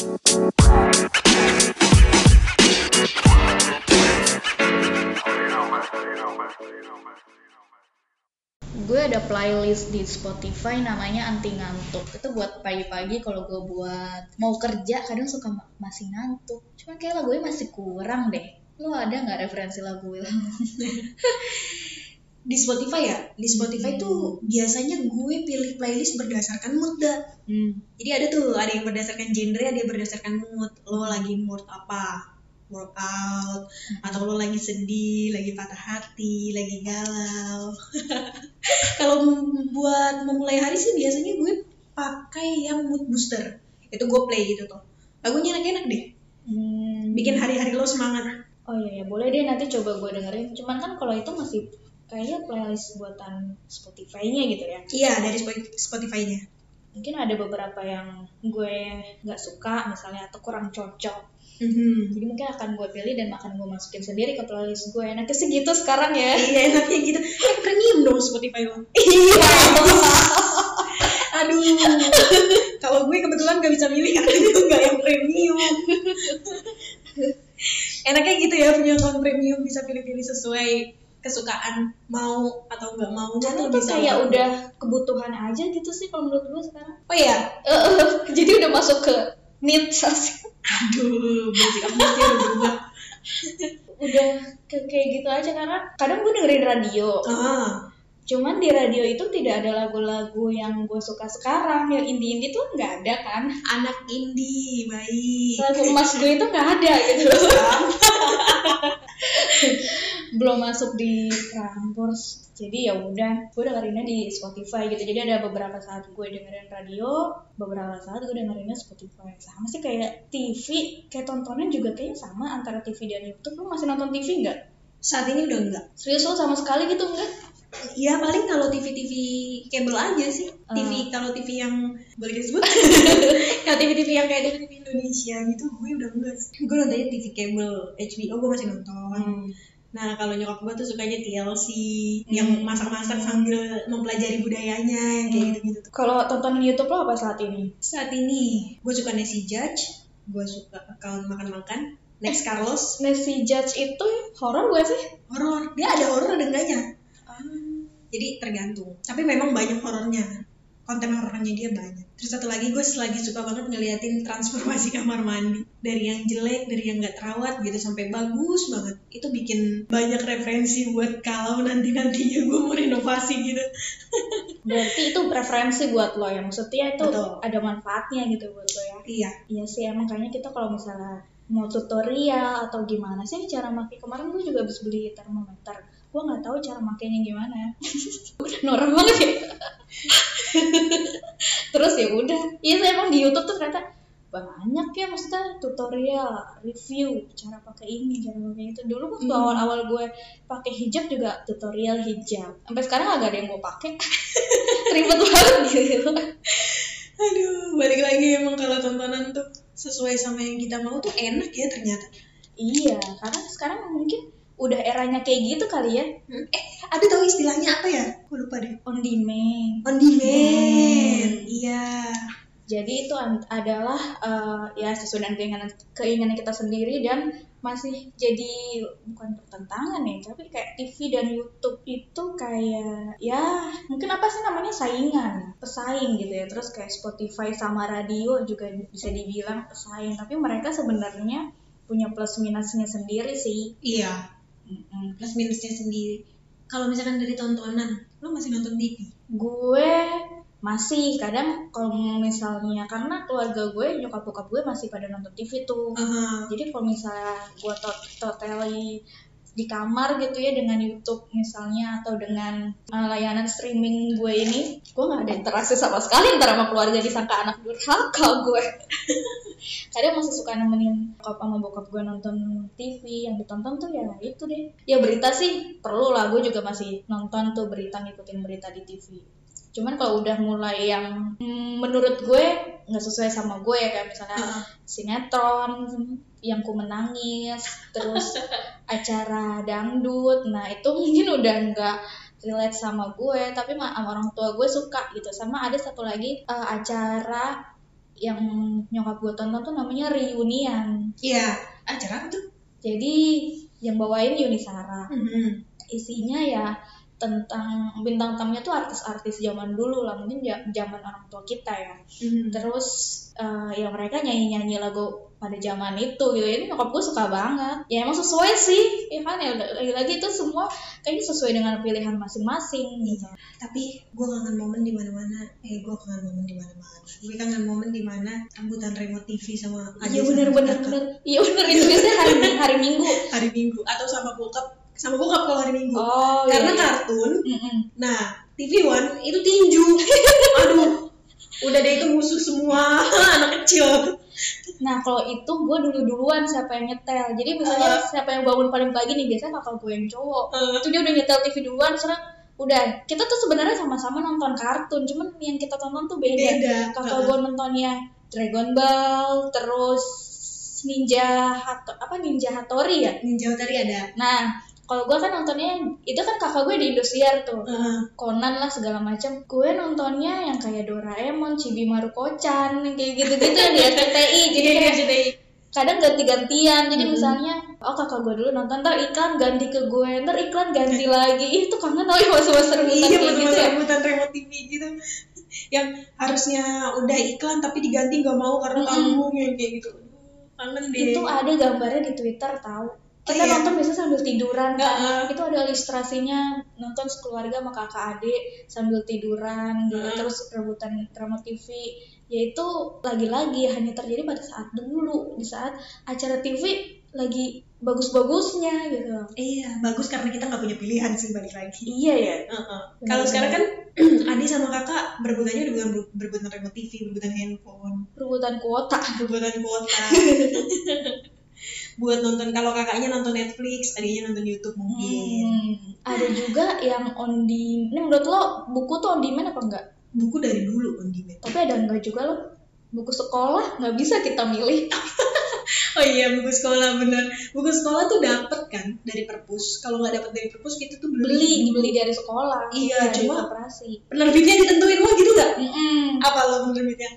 gue ada playlist di Spotify namanya anti ngantuk. Itu buat pagi-pagi kalau gue buat mau kerja kadang suka ma- masih ngantuk. Cuman kayak lagunya masih kurang deh. Lo ada nggak referensi lagu Di Spotify ya, di Spotify tuh biasanya gue pilih playlist berdasarkan mood dah. hmm. Jadi ada tuh, ada yang berdasarkan genre, ada yang berdasarkan mood. Lo lagi mood apa? Workout, atau lo lagi sedih, lagi patah hati, lagi galau. Kalau buat memulai hari sih biasanya gue pakai yang mood booster. Itu gue play gitu tuh. Lagunya enak-enak deh. Hmm. Bikin hari-hari lo semangat. oh iya ya boleh deh nanti coba gue dengerin cuman kan kalau itu masih kayaknya playlist buatan Spotify-nya gitu ya Iya, dari Spo- Spotify-nya. mungkin ada beberapa yang gue nggak suka misalnya atau kurang cocok Mhm. jadi mungkin akan gue pilih dan akan gue masukin sendiri ke playlist gue enaknya segitu sekarang ya Iya, enaknya gitu. Eh, premium dong Spotify lo. iya Aduh. Kalau gue kebetulan gak bisa milih karena itu gak yang premium. Enaknya gitu ya punya akun premium bisa pilih-pilih sesuai kesukaan mau atau nggak maunya karena tuh tuh bisa kayak udah kebutuhan aja gitu sih kalau menurut gue sekarang. Oh ya Eh, eh, jadi udah masuk ke needs. Aduh basic aku mesti udah berubah? Udah ke kayak gitu aja karena kadang gue dengerin radio. Ah cuman di radio itu tidak ada lagu-lagu yang gue suka sekarang. Yang indie indie tuh nggak ada kan. Anak indie baik. Lagu emas gue itu nggak ada gitu belum masuk di Prambors. Jadi ya udah gue dengerinnya di Spotify gitu. Jadi ada beberapa saat gue dengerin radio beberapa saat gue dengerinnya Spotify. Sama sih kayak TV kayak tontonan juga kayaknya sama antara TV dan YouTube. Lu masih nonton TV nggak? Saat ini udah enggak serius lo sama sekali gitu enggak ya paling kalau TV TV kabel aja sih. Ah. TV kalau TV yang boleh disebut. Kalau TV TV yang kayak TV TV Indonesia gitu gue udah enggak sih. Gue nontonnya TV kabel HBO gue masih nonton Nah kalau nyokap gue tuh sukanya TLC yang Hmm. masak-masak sambil mempelajari budayanya yang kayak Hmm. gitu-gitu. kalau tontonan YouTube lo apa saat ini Saat ini gue suka Nancy Judge, gue suka account makan-makan. Next Carlos, Nancy Judge itu horor gue sih horor. Dia ada horor ada enggaknya. Jadi tergantung. Tapi memang banyak horornya. Konten horornya dia banyak. Terus satu lagi gue lagi suka banget ngeliatin transformasi kamar mandi. Dari yang jelek, dari yang nggak terawat gitu sampai bagus banget. Itu bikin banyak referensi buat kalau nanti-nantinya gue mau renovasi gitu. berarti itu preferensi buat lo ya maksudnya itu Betul. ada manfaatnya gitu buat lo ya Iya. Iya sih emang kayaknya kita kalau misalnya mau tutorial atau gimana sih cara pakai kemarin gue juga habis beli termometer gue nggak tahu cara makainya gimana norak banget ya terus ya udah. Iya sih emang di YouTube tuh ternyata banyak ya maksudnya tutorial review cara pakai ini cara pakai itu. Dulu waktu Hmm. awal-awal gue pakai hijab juga tutorial hijab. Sampai sekarang agak ada yang mau pakai. Ribet banget gitu. Aduh, balik lagi emang kalau tontonan tuh sesuai sama yang kita mau tuh enak ya ternyata. Iya, karena sekarang mungkin udah eranya kayak gitu kali ya. Eh, ada tahu istilahnya apa ya? Gue lupa deh. On demand. On demand. Hmm. Iya. Jadi itu adalah eh, ya sesuai dengan keinginan keinginan kita sendiri dan masih jadi bukan pertentangan ya, tapi kayak TV dan YouTube itu kayak ya mungkin apa sih namanya saingan, pesaing gitu ya. Terus kayak Spotify sama radio juga bisa dibilang pesaing, tapi mereka sebenarnya punya plus minusnya sendiri sih. Iya. Mm-mm. Plus minusnya sendiri. Kalau misalkan dari tontonan, lo masih nonton TV? gue masih kadang kalau misalnya karena keluarga gue nyokap bokap gue masih pada nonton TV tuh Aha. jadi kalau misalnya gue tot totally di kamar gitu ya dengan YouTube misalnya atau dengan uh, layanan streaming gue ini gue nggak ada interaksi sama sekali antara sama keluarga disangka anak durhaka gue. Kadang masih suka nemenin bokap sama bokap gue nonton TV yang ditonton tuh ya itu deh. Ya berita sih perlu lah gue juga masih nonton tuh berita ngikutin berita di TV cuman kalau udah mulai yang mm, menurut gue nggak sesuai sama gue ya kayak misalnya Heeh. sinetron yang ku menangis terus acara dangdut nah itu mungkin udah nggak relate sama gue tapi ma- sama orang tua gue suka gitu sama ada satu lagi eh, acara yang nyokap gue tonton tuh namanya Reunion. Iya. Acara tuh? Jadi yang bawain Yunisara. Mhm. Isinya ya tentang bintang tamunya tuh artis-artis zaman dulu lah, mungkin zaman orang tua kita ya. Mhm. Terus eh, ya mereka nyanyi-nyanyi lagu pada zaman itu gitu. Ini nyokap gue suka banget. Ya emang sesuai sih, ya kan ya lagi-lagi itu semua kayaknya sesuai dengan pilihan masing-masing gitu. Tapi gue kangen momen di mana-mana. Eh, gue kangen momen di mana-mana. Gue kangen momen di mana rambutan remote TV sama Iya Ade bener bener bener. Iya bener itu biasanya hari hari Minggu. hari Minggu atau sama bokap sama bokap kalau hari Minggu. Oh Karena iya. kartun. Mm-mm. Nah, TV One itu tinju. Aduh. Udah deh itu musuh semua anak kecil. Nah kalau itu gue dulu duluan siapa yang nyetel. Jadi misalnya Uh. siapa yang bangun paling pagi nih biasanya kakak gue yang cowok. Uh. Itu dia udah nyetel TV duluan. Sekarang udah kita tuh sebenarnya sama-sama nonton kartun. Cuman yang kita tonton tuh beda. Beda. Kakak Uh. gue nontonnya Dragon Ball, terus Ninja Hato, apa Ninja Hattori ya. Ninja Utari ada. Nah kalau gue kan nontonnya itu kan kakak gue di Indosiar tuh. Uh, Conan lah segala macam. Gue nontonnya yang kayak Doraemon, Chibi Maruko-chan, yang kayak gitu-gitu yang di SCTI. Jadi Iya, kayak jadi kadang ganti-gantian. Jadi Hmm. misalnya, oh kakak gue dulu nonton, ntar iklan ganti ke gue, ntar iklan ganti lagi. Ih, itu kangen oh ya masa-masa rebutan iya kayak gitu ya. rebutan remote TV gitu. Yang harusnya udah iklan tapi diganti nggak mau karena tanggung yang kayak gitu. Kangen deh. Itu ada gambarnya di Twitter tahu. Kita iya? nonton biasa sambil tiduran kan. Heeh. Itu ada ilustrasinya nonton sekeluarga sama kakak adik sambil tiduran gitu. Heeh. Terus rebutan drama TV. Yaitu lagi-lagi hanya terjadi pada saat dulu di saat acara TV lagi bagus-bagusnya gitu. Iya, bagus karena kita nggak punya pilihan sih balik lagi. Iya ya. Benar, Kalau sekarang kan Adi sama kakak berebutannya udah bukan ber- berebutan remote TV, berebutan handphone, Rebutan kuota. berebutan kuota. Buat nonton kalau kakaknya nonton Netflix, adiknya nonton YouTube mungkin. Hmm. Ada juga yang on demand. Ini menurut lo buku tuh on demand apa enggak? Buku dari dulu on demand. Tapi ada enggak juga lo? Buku sekolah nggak bisa kita milih. Oh iya, buku sekolah bener. Buku sekolah tuh dapet kan dari perpus. Kalau nggak dapet dari perpus kita tuh beli. beli dibeli dari sekolah Iya, dari cuma- koperasi Penerbitnya ditentuin lo gitu nggak? Mm-mm. Apa lo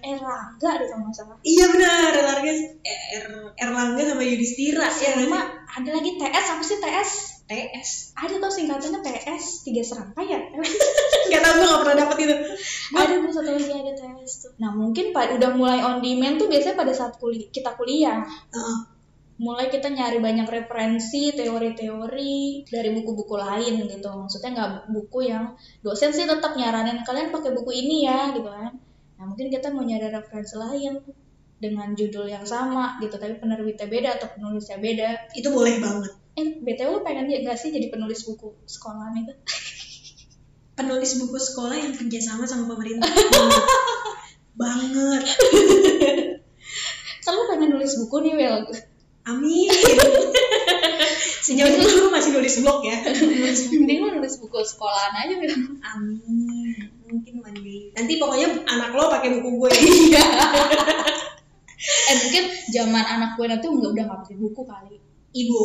eh Rangga deh kalau nggak salah Iya benar, Erlangga, Er, Erlangga sama Yudhistira. Ya, sama ada lagi TS apa sih TS TS. ada tuh singkatannya TS tiga serangkai ya Gak tau gue gak pernah dapet itu. ada tuh satu lagi ada TS tuh nah mungkin pada udah mulai on demand tuh biasanya pada saat kuliah kita kuliah Heeh. mulai kita nyari banyak referensi teori-teori dari buku-buku lain gitu maksudnya nggak buku yang dosen sih tetap nyaranin kalian pakai buku ini ya gitu kan nah mungkin kita mau nyari referensi lain dengan judul yang sama gitu tapi penerbitnya beda atau penulisnya beda Itu boleh banget. eh btw lu pengen ya nggak sih jadi penulis buku sekolahan itu Penulis buku sekolah yang kerjasama sama pemerintah. banget. lu pengen nulis buku nih Wel Amin. Sejauh ini gue masih nulis blog ya. Mending lu nulis buku sekolahan aja Wel Amin. Mungkin one day. Nanti pokoknya anak lo pakai buku gue. Iya. eh mungkin zaman anak gue nanti nggak udah nggak pakai buku kali Ibu.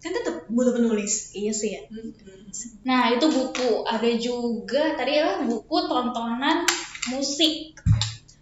Kan tetap butuh penulis. iya sih ya Hmm. Nah, itu buku. Ada juga tadi ya buku tontonan musik.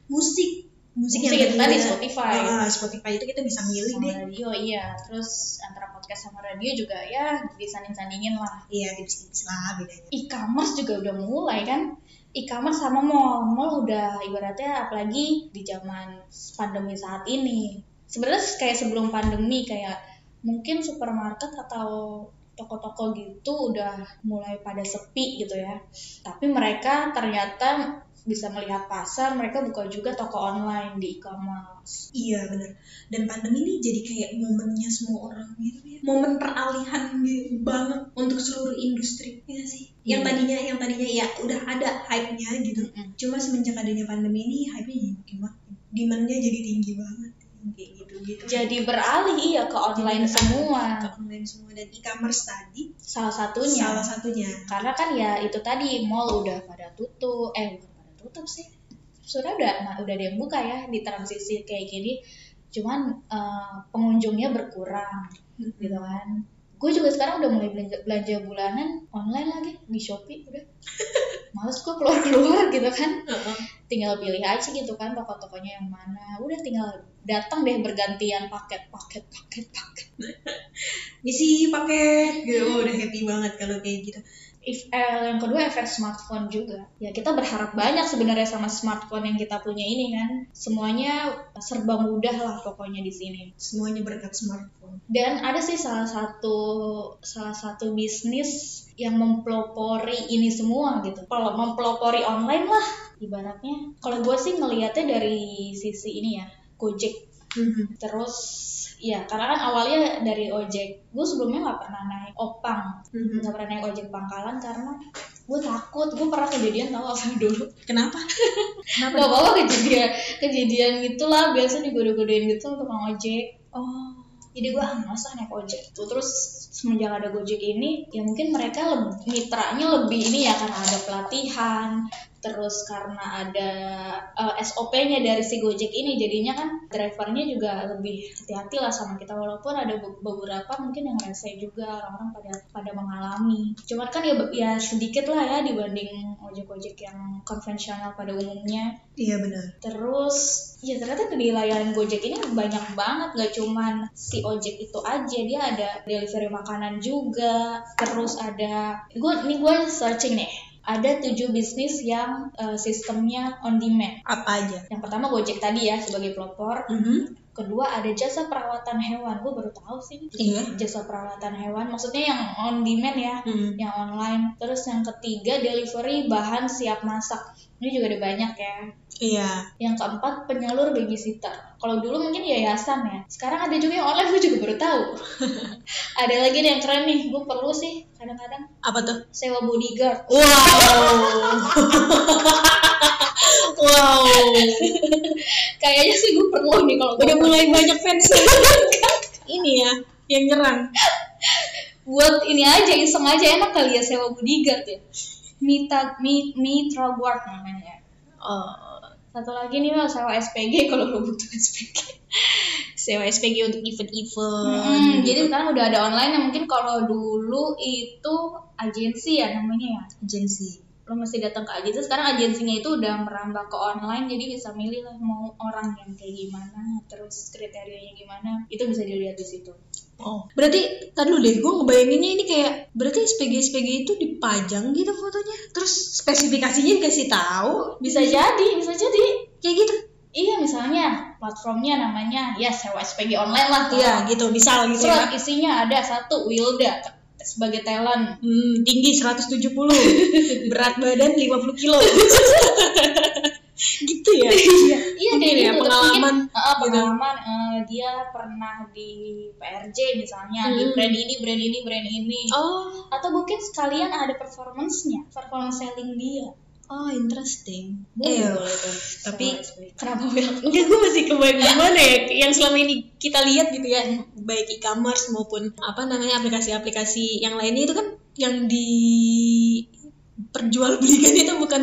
Musik. Musik, Musik yang itu tadi. Spotify. Ah, Spotify itu kita bisa milih Sama deh. radio iya. Terus antara podcast sama radio juga ya disanding-sandingin lah. Iya, tipis-tipis lah bedanya. E-commerce juga udah mulai kan. E-commerce sama mall. Mall udah ibaratnya apalagi di zaman pandemi saat ini. Sebenarnya kayak sebelum pandemi kayak mungkin supermarket atau toko-toko gitu udah mulai pada sepi gitu ya. Tapi mereka ternyata bisa melihat pasar, mereka buka juga toko online di e-commerce. Iya benar. Dan pandemi ini jadi kayak momennya semua orang gitu ya. Momen peralihan gitu banget untuk seluruh industri. Iya sih. Yang Iya. tadinya yang tadinya ya udah ada hype-nya gitu. Mm-mm. Cuma semenjak adanya pandemi ini hype-nya jadi makin makin. Demand-nya jadi tinggi banget. Kayak gitu gitu. Jadi beralih iya ke online Jadi semua. Ke online semua dan e-commerce tadi Salah satunya. salah satunya. karena kan ya itu tadi mall udah pada tutup eh tutup sih. Sudah udah nah, udah ada yang buka ya di transisi kayak gini. Cuman eh, pengunjungnya berkurang gitu kan. Gue juga sekarang udah mulai belanja, belanja bulanan online lagi di shopee udah. Males gue keluar keluar gitu kan. Tinggal pilih aja gitu kan toko-tokonya yang mana. Udah tinggal datang deh bergantian paket paket paket paket. Misi paket gitu, udah happy banget kalau kayak gitu. If, eh, yang kedua efek smartphone juga. Ya kita berharap banyak sebenarnya sama smartphone yang kita punya ini kan? Semuanya serba mudah lah pokoknya di sini. Semuanya berkat smartphone. dan ada sih salah satu salah satu bisnis yang mempelopori ini semua gitu. Kalau mempelopori online lah ibaratnya. Kalau gue sih ngelihatnya dari sisi ini ya Gojek terus ya karena kan awalnya dari ojek gue sebelumnya nggak pernah naik opang Mhm. nggak pernah naik ojek pangkalan karena gue takut gue pernah kejadian tahu apa dulu Kenapa? Kenapa? nggak apa-apa kejadian kejadian gitulah biasa digoda-godain gitu tukang ojek Oh. jadi gue ah masa naik ojek tuh terus semenjak ada gojek ini ya mungkin mereka lebih, mitranya lebih ini ya karena ada pelatihan terus karena ada eh, SOP-nya dari si Gojek ini jadinya kan drivernya juga lebih hati-hati lah sama kita. Walaupun ada be- beberapa mungkin yang rese juga orang-orang pada pada mengalami. Cuman kan ya ya sedikit lah ya dibanding ojek-ojek yang konvensional pada umumnya. Iya benar. Terus ya ternyata di layanan Gojek ini banyak banget. Gak cuman si ojek itu aja dia ada delivery makanan juga. Terus ada gue nih gue searching nih ada tujuh bisnis yang eh, sistemnya on demand Apa aja? yang pertama Gojek tadi ya sebagai pelopor Mhm. Kedua ada jasa perawatan hewan gue baru tahu sih Iya. jasa perawatan hewan maksudnya yang on demand ya Mhm. yang online terus yang ketiga delivery bahan siap masak ini juga ada banyak ya Iya. yang keempat penyalur babysitter. Kalau dulu mungkin yayasan ya. Sekarang ada juga yang online gue juga baru tahu. ada lagi nih yang keren nih. Gue perlu sih kadang-kadang Apa tuh? sewa bodyguard. Wow. wow. Kayaknya sih gue perlu nih kalau Udah mulai banyak fans. Ini ya yang nyerang. buat ini aja iseng aja enak kali ya sewa bodyguard ya. Mita Mi, Mitra Guard namanya. Oh. Satu lagi nih Mel sewa SPG kalau lo butuh SPG. Sewa SPG untuk event-event. Hmm, jadi sekarang udah ada online yang mungkin kalau dulu itu agensi ya namanya ya. agensi. Lo mesti datang ke agensi sekarang agensinya itu udah merambah ke online jadi bisa milih lah mau orang yang kayak gimana terus kriterianya gimana itu bisa dilihat di situ. Oh, berarti tadi dulu deh, gue ngebayanginnya ini kayak berarti SPG SPG itu dipajang gitu fotonya, terus spesifikasinya dikasih tahu, bisa jadi bisa jadi. Kayak gitu. iya misalnya platformnya namanya ya sewa SPG online lah Iya, gitu, misal gitu ya. surat isinya ada satu Wilda sebagai talent Hmm, tinggi 170, berat badan 50 kilo. gitu ya. iya Mungkin kayak ya, gitu Terus pengalaman mungkin, eh, pengalaman eh, dia pernah di PRJ misalnya di Hmm. brand ini brand ini brand ini Oh, atau mungkin sekalian ada performance-nya, performance selling dia. Oh interesting. Boleh, Eh, boleh tuh. tapi- kenapa Bel? Enggak, gue masih kebayang gimana ya yang selama ini kita lihat gitu ya baik e-commerce maupun apa namanya aplikasi-aplikasi yang lainnya itu kan yang diperjualbelikan itu bukan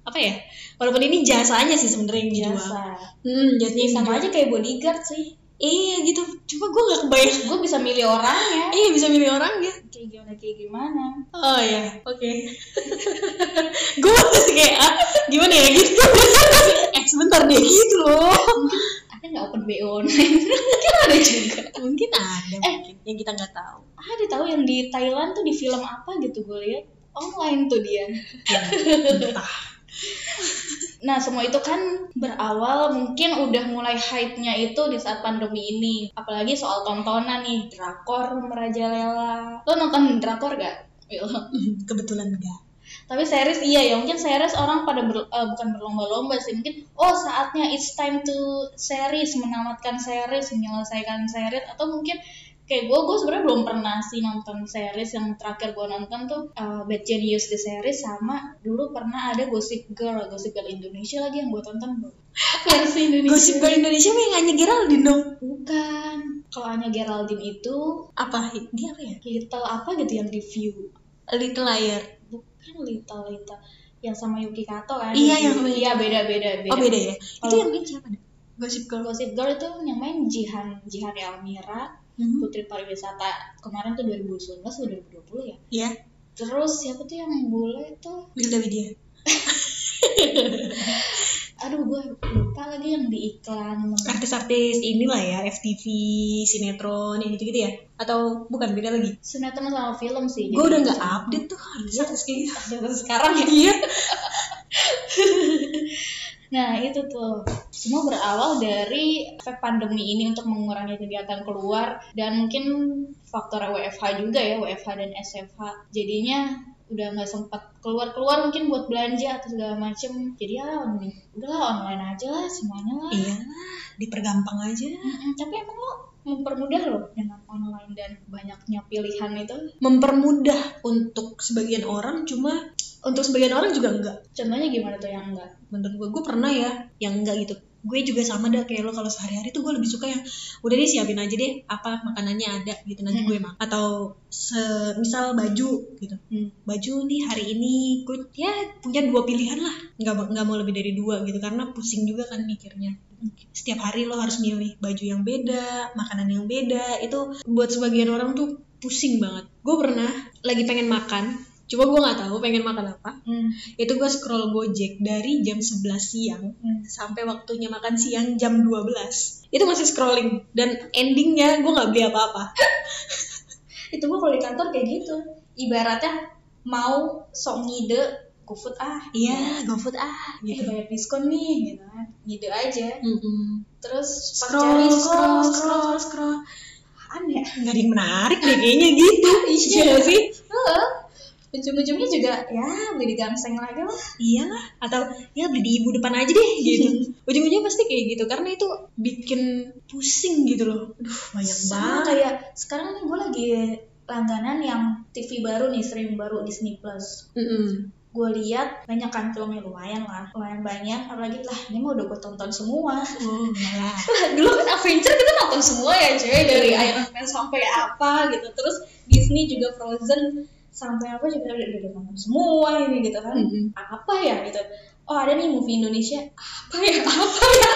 apa ya walaupun ini jasanya sih sebenarnya yang dijual Biasa. hmm jasanya Sama aja kayak bodyguard sih. Iya gitu cuma gue nggak kebayang Gue bisa milih orangnya. iya bisa milih orang ya Kayak gimana kayak gimana. oh ya oke gue masih kayak ah, gimana ya gitu eh sebentar deh gitu loh Ada nggak open BO online? Mungkin ada juga. mungkin ada Eh. mungkin yang kita nggak tahu Ada tahu yang di Thailand tuh di film apa gitu gue lihat online tuh dia. entah Nah, semua itu kan berawal mungkin udah mulai hype-nya itu di saat pandemi ini. Apalagi soal tontonan nih, drakor merajalela. Lo nonton drakor gak? Kebetulan enggak Tapi series iya ya, mungkin series orang pada ber- eh, bukan berlomba-lomba sih. Mungkin oh saatnya it's time to series, menamatkan series, menyelesaikan series atau mungkin kayak gue gue sebenarnya belum pernah sih nonton series yang terakhir gue nonton tuh uh, Bad Genius the series sama dulu pernah ada Gossip Girl Gossip Girl Indonesia lagi yang gue tonton bro versi Indonesia. Gosip Girl Indonesia mah yang Anya Geraldine dong? Bukan. Kalau Anya Geraldine itu apa? Dia apa ya? Little apa gitu yang review. Little Liar. Bukan Little Little. Yang sama Yuki Kato kan? Iya, yang iya beda beda beda. Oh beda ya? Itu Kalau- yang main siapa Gossip Girl. Gossip Girl itu yang main Jihan Jihan Elmira Mhm. Putri Pariwisata kemarin tuh 2019 atau 2020 ya. Iya, Terus siapa tuh yang bule tuh? Wilda Widya. Aduh gue lupa lagi yang di iklan. Artis-artis inilah ya, FTV, sinetron, yang gitu-gitu ya? Atau bukan beda lagi? Sinetron sama film sih. Gue udah nggak update tuh artis-artis kayak gitu. Sekarang ya. Iya. Nah itu tuh semua berawal dari efek pandemi ini untuk mengurangi kegiatan keluar dan mungkin faktor WFH juga ya WFH dan SFH jadinya udah nggak sempat keluar-keluar mungkin buat belanja atau segala macem. Jadi ya online udahlah online aja lah semuanya lah. Iya, dipergampang aja. Mm-mm, tapi emang lo mempermudah loh dengan online dan banyaknya pilihan itu. Mempermudah untuk sebagian orang, cuma untuk sebagian orang juga enggak. contohnya gimana tuh yang enggak menurut gue gue pernah ya yang enggak gitu gue juga sama dah kayak lo kalau sehari-hari tuh gue lebih suka yang udah deh siapin aja deh apa makanannya ada gitu nanti gue makan atau se misal baju gitu. Hmm. baju nih hari ini gue ya punya dua pilihan lah nggak nggak mau lebih dari dua gitu karena pusing juga kan mikirnya. Setiap hari lo harus milih baju yang beda makanan yang beda itu buat sebagian orang tuh pusing banget. Gue pernah lagi pengen makan coba gue nggak tahu pengen makan apa. Hmm. itu gue scroll Gojek dari jam 11 siang Hmm. sampai waktunya makan siang jam 12 itu masih scrolling dan endingnya gue nggak beli apa-apa. Itu gue kalau di kantor kayak gitu. Ibaratnya mau sok ngide GoFood ah. Iya. GoFood ah. Gitu gitu banyak diskon nih gitu kan. Ngide aja. Mm-mm. terus pas scroll cari scroll scroll scroll aneh. Nggak ada yang menarik deh kayaknya gitu. Iya. Nggak sih. Ujung-ujungnya juga ya beli di gangseng lagi lah. Iyalah atau ya beli di ibu depan aja deh gitu. Ujung-ujungnya pasti kayak gitu karena itu bikin pusing gitu loh. Aduh banyak sama banget. kayak sekarang nih gue lagi langganan yang TV baru nih streaming baru Disney Plus. Mm-mm. gue lihat banyak kan filmnya lumayan lah lumayan banyak. Apalagi lah ini mah udah gue tonton semua. Oh malah. Dulu kan Avenger kita nonton semua ya cuy dari Iron Man sampai apa gitu. Terus Disney juga Frozen sampai apa juga udah, udah nonton semua ini gitu kan. Mm-mm. apa ya gitu. Oh ada nih movie Indonesia. Apa ya? Apa ya?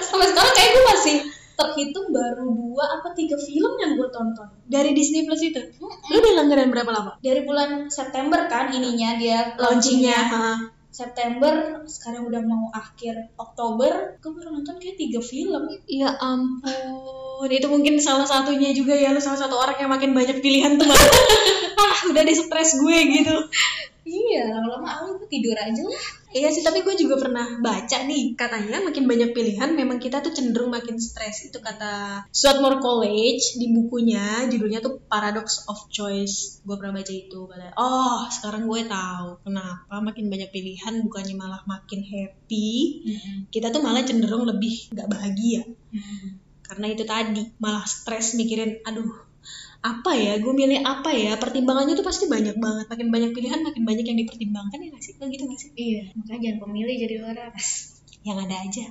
Sampai sekarang kayak gue masih terhitung baru dua apa tiga film yang gue tonton. Dari Disney Plus itu? Mm-mm. lu udah langganan berapa lama? Dari bulan September kan ininya dia launchingnya. September sekarang udah mau akhir Oktober. Gue baru nonton kayak tiga film. Ya ampun, itu mungkin salah satunya juga ya lu salah satu orang yang makin banyak pilihan tuh. Ah, udah di stres gue gitu. iya lama-lama gue tidur aja lah Iya sih, tapi gue juga pernah baca nih, katanya makin banyak pilihan memang kita tuh cenderung makin stres. Itu kata Swarthmore College di bukunya, judulnya tuh Paradox of Choice. Gue pernah baca itu, katanya, oh sekarang gue tahu kenapa makin banyak pilihan bukannya malah makin happy, kita tuh malah cenderung lebih nggak bahagia. Karena itu tadi malah stres mikirin aduh apa ya? Gue milih apa ya? Pertimbangannya tuh pasti banyak banget. Makin banyak pilihan makin banyak yang dipertimbangkan ya nggak sih? Lo gitu nggak sih? Iya makanya jangan pemilih jadi orang. Yang ada aja